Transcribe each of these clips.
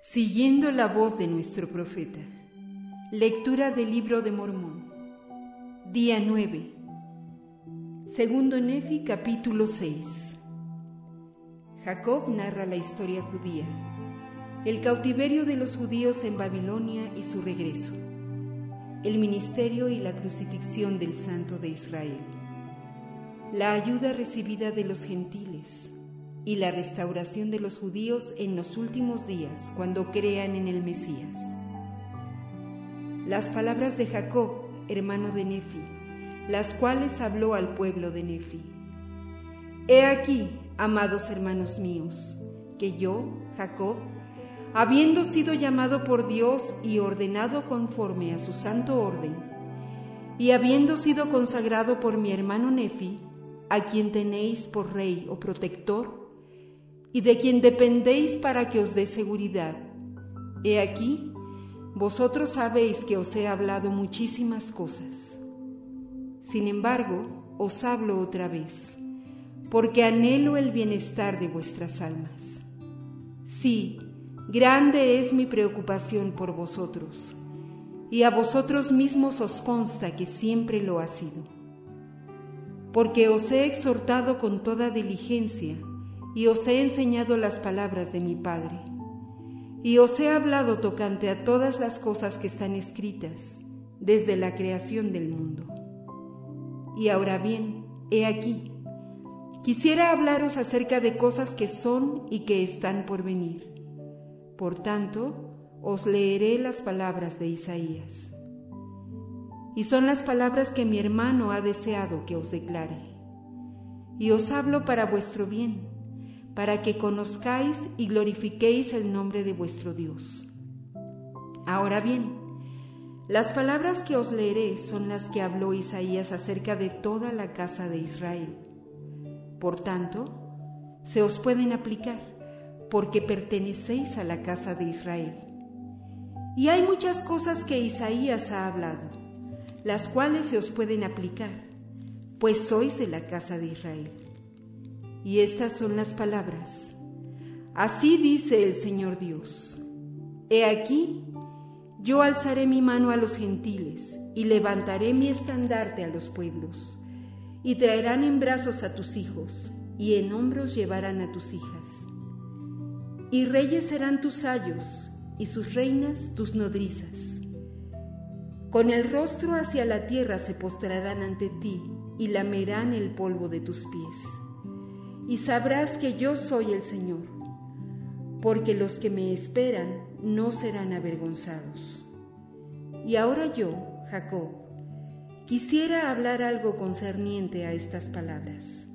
Siguiendo la voz de nuestro profeta. Lectura del libro de Mormón. Día 9. Segundo Nefi, capítulo 6. Jacob narra la historia judía, el cautiverio de los judíos en Babilonia y su regreso, el ministerio y la crucifixión del Santo de Israel, la ayuda recibida de los gentiles, y la restauración de los judíos en los últimos días cuando crean en el Mesías. Las palabras de Jacob, hermano de Nefi, las cuales habló al pueblo de Nefi. He aquí, amados hermanos míos, que yo, Jacob, habiendo sido llamado por Dios y ordenado conforme a su santo orden, y habiendo sido consagrado por mi hermano Nefi, a quien tenéis por rey o protector, y de quien dependéis para que os dé seguridad. He aquí, vosotros sabéis que os he hablado muchísimas cosas. Sin embargo, os hablo otra vez, porque anhelo el bienestar de vuestras almas. Sí, grande es mi preocupación por vosotros, y a vosotros mismos os consta que siempre lo ha sido. Porque os he exhortado con toda diligencia, y os he enseñado las palabras de mi Padre. Y os he hablado tocante a todas las cosas que están escritas desde la creación del mundo. Y ahora bien, he aquí, quisiera hablaros acerca de cosas que son y que están por venir. Por tanto, os leeré las palabras de Isaías. Y son las palabras que mi hermano ha deseado que os declare. Y os hablo para vuestro bien para que conozcáis y glorifiquéis el nombre de vuestro Dios. Ahora bien, las palabras que os leeré son las que habló Isaías acerca de toda la casa de Israel. Por tanto, se os pueden aplicar, porque pertenecéis a la casa de Israel. Y hay muchas cosas que Isaías ha hablado, las cuales se os pueden aplicar, pues sois de la casa de Israel. Y estas son las palabras. Así dice el Señor Dios. He aquí, yo alzaré mi mano a los gentiles y levantaré mi estandarte a los pueblos, y traerán en brazos a tus hijos, y en hombros llevarán a tus hijas. Y reyes serán tus ayos, y sus reinas tus nodrizas. Con el rostro hacia la tierra se postrarán ante ti, y lamerán el polvo de tus pies y sabrás que yo soy el Señor, porque los que me esperan no serán avergonzados. Y ahora yo, Jacob, quisiera hablar algo concerniente a estas palabras,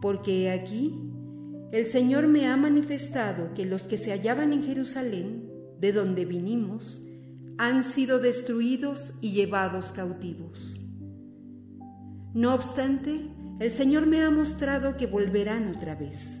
porque aquí el Señor me ha manifestado que los que se hallaban en Jerusalén, de donde vinimos, han sido destruidos y llevados cautivos. No obstante, el Señor me ha mostrado que volverán otra vez.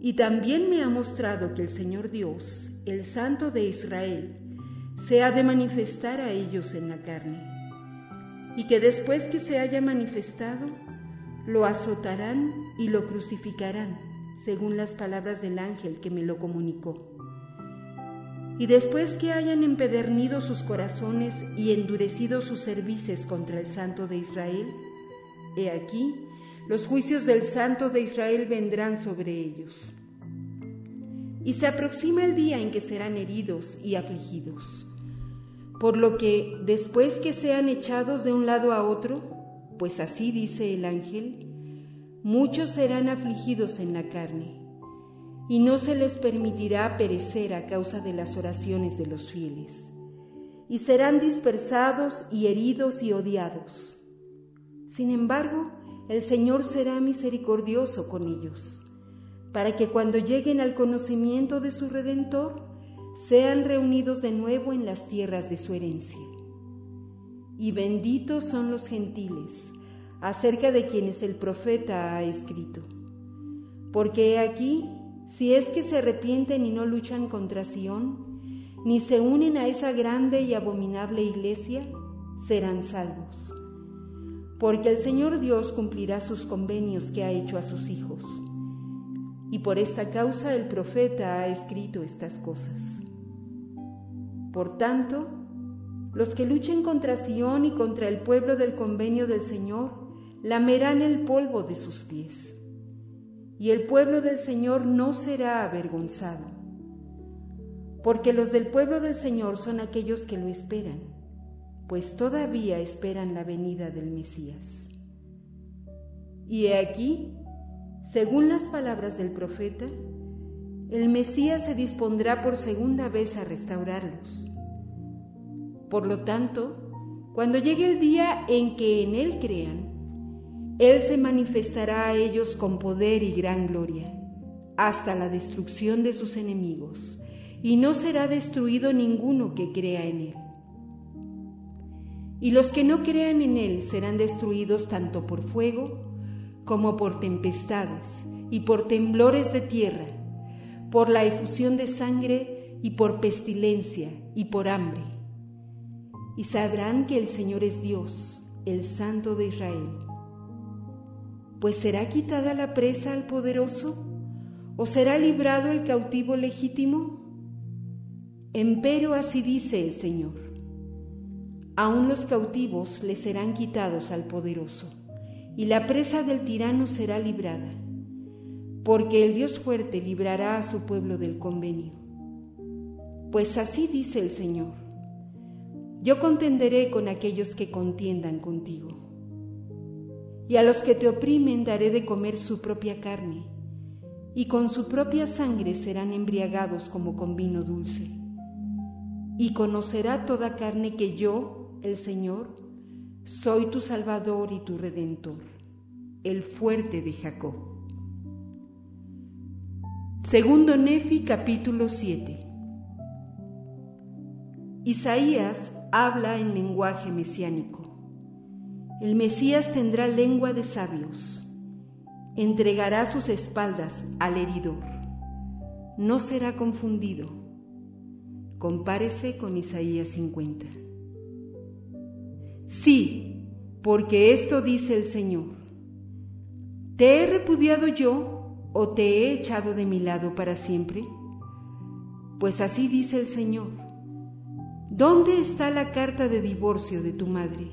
Y también me ha mostrado que el Señor Dios, el Santo de Israel, se ha de manifestar a ellos en la carne, y que después que se haya manifestado, lo azotarán y lo crucificarán, según las palabras del ángel que me lo comunicó. Y después que hayan empedernido sus corazones y endurecido sus cervices contra el Santo de Israel, He aquí, los juicios del Santo de Israel vendrán sobre ellos. Y se aproxima el día en que serán heridos y afligidos. Por lo que después que sean echados de un lado a otro, pues así dice el ángel, muchos serán afligidos en la carne, y no se les permitirá perecer a causa de las oraciones de los fieles, y serán dispersados y heridos y odiados sin embargo, el Señor será misericordioso con ellos, para que cuando lleguen al conocimiento de su Redentor, sean reunidos de nuevo en las tierras de su herencia. Y benditos son los gentiles, acerca de quienes el profeta ha escrito. Porque aquí, si es que se arrepienten y no luchan contra Sión, ni se unen a esa grande y abominable iglesia, serán salvos porque el Señor Dios cumplirá sus convenios que ha hecho a sus hijos. y por esta causa el profeta ha escrito estas cosas. Por tanto, los que luchen contra Sión y contra el pueblo del convenio del Señor lamerán el polvo de sus pies, y el pueblo del Señor no será avergonzado, porque los del pueblo del Señor son aquellos que lo esperan, pues todavía esperan la venida del Mesías. Y he aquí, según las palabras del profeta, el Mesías se dispondrá por segunda vez a restaurarlos. Por lo tanto, cuando llegue el día en que en Él crean, Él se manifestará a ellos con poder y gran gloria, hasta la destrucción de sus enemigos, y no será destruido ninguno que crea en Él. Y los que no crean en Él serán destruidos tanto por fuego, como por tempestades y por temblores de tierra, por la efusión de sangre y por pestilencia y por hambre. Y sabrán que el Señor es Dios, el Santo de Israel. Pues será quitada la presa al poderoso, o será librado el cautivo legítimo. Empero así dice el Señor. Aún los cautivos le serán quitados al poderoso y la presa del tirano será librada, porque el Dios fuerte librará a su pueblo del convenio. Pues así dice el Señor, yo contenderé con aquellos que contiendan contigo, y a los que te oprimen daré de comer su propia carne, y con su propia sangre serán embriagados como con vino dulce. Y conocerá toda carne que yo, el Señor, soy tu Salvador y tu Redentor, el fuerte de Jacob. Segundo Nefi capítulo 7. Isaías habla en lenguaje mesiánico. El Mesías tendrá lengua de sabios, entregará sus espaldas al heridor, no será confundido. Compárese con Isaías 50. Sí, porque esto dice el Señor. ¿Te he repudiado yo o te he echado de mi lado para siempre? Pues así dice el Señor. ¿Dónde está la carta de divorcio de tu madre?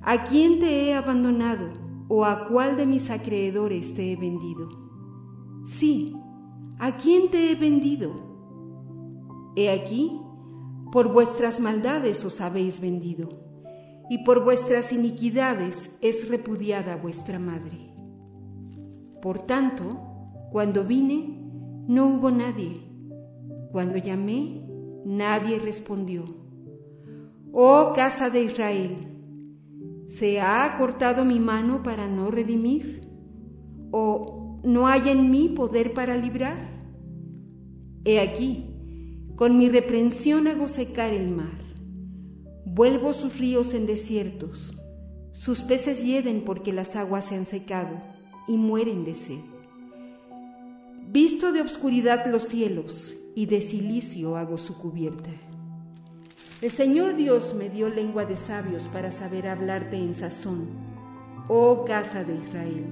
¿A quién te he abandonado o a cuál de mis acreedores te he vendido? Sí, ¿a quién te he vendido? He aquí, por vuestras maldades os habéis vendido, y por vuestras iniquidades es repudiada vuestra madre. Por tanto, cuando vine, no hubo nadie. Cuando llamé, nadie respondió. Oh casa de Israel, ¿se ha cortado mi mano para no redimir? ¿O no hay en mí poder para librar? He aquí, con mi reprensión hago secar el mar. Vuelvo sus ríos en desiertos. Sus peces hieden porque las aguas se han secado y mueren de sed. Visto de obscuridad los cielos y de silicio hago su cubierta. El Señor Dios me dio lengua de sabios para saber hablarte en sazón, oh casa de Israel.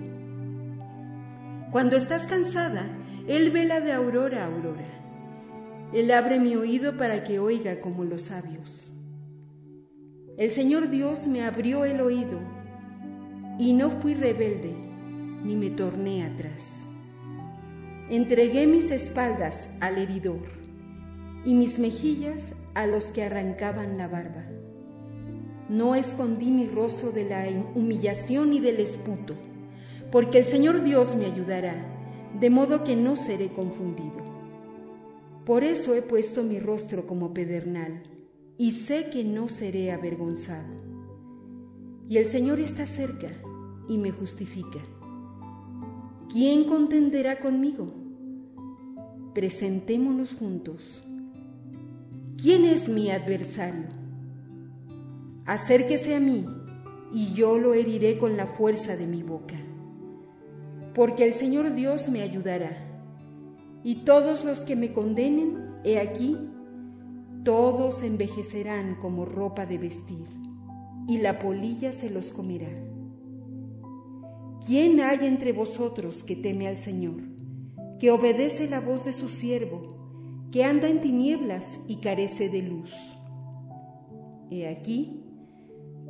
Cuando estás cansada, Él vela de aurora a aurora él abre mi oído para que oiga como los sabios. El Señor Dios me abrió el oído y no fui rebelde ni me torné atrás. Entregué mis espaldas al heridor y mis mejillas a los que arrancaban la barba. No escondí mi rostro de la humillación y del esputo, porque el Señor Dios me ayudará, de modo que no seré confundido. Por eso he puesto mi rostro como pedernal y sé que no seré avergonzado. Y el Señor está cerca y me justifica. ¿Quién contenderá conmigo? Presentémonos juntos. ¿Quién es mi adversario? Acérquese a mí y yo lo heriré con la fuerza de mi boca. Porque el Señor Dios me ayudará y todos los que me condenen, he aquí, todos envejecerán como ropa de vestir, y la polilla se los comerá. ¿quién hay entre vosotros que teme al Señor, que obedece la voz de su siervo, que anda en tinieblas y carece de luz? He aquí,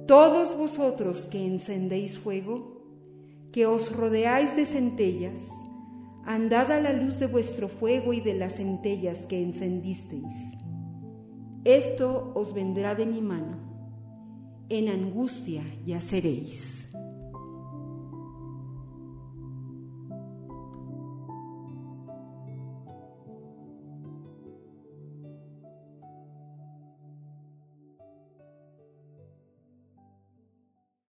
todos vosotros que encendéis fuego, que os rodeáis de centellas, andad a la luz de vuestro fuego y de las centellas que encendisteis. Esto os vendrá de mi mano, en angustia yaceréis.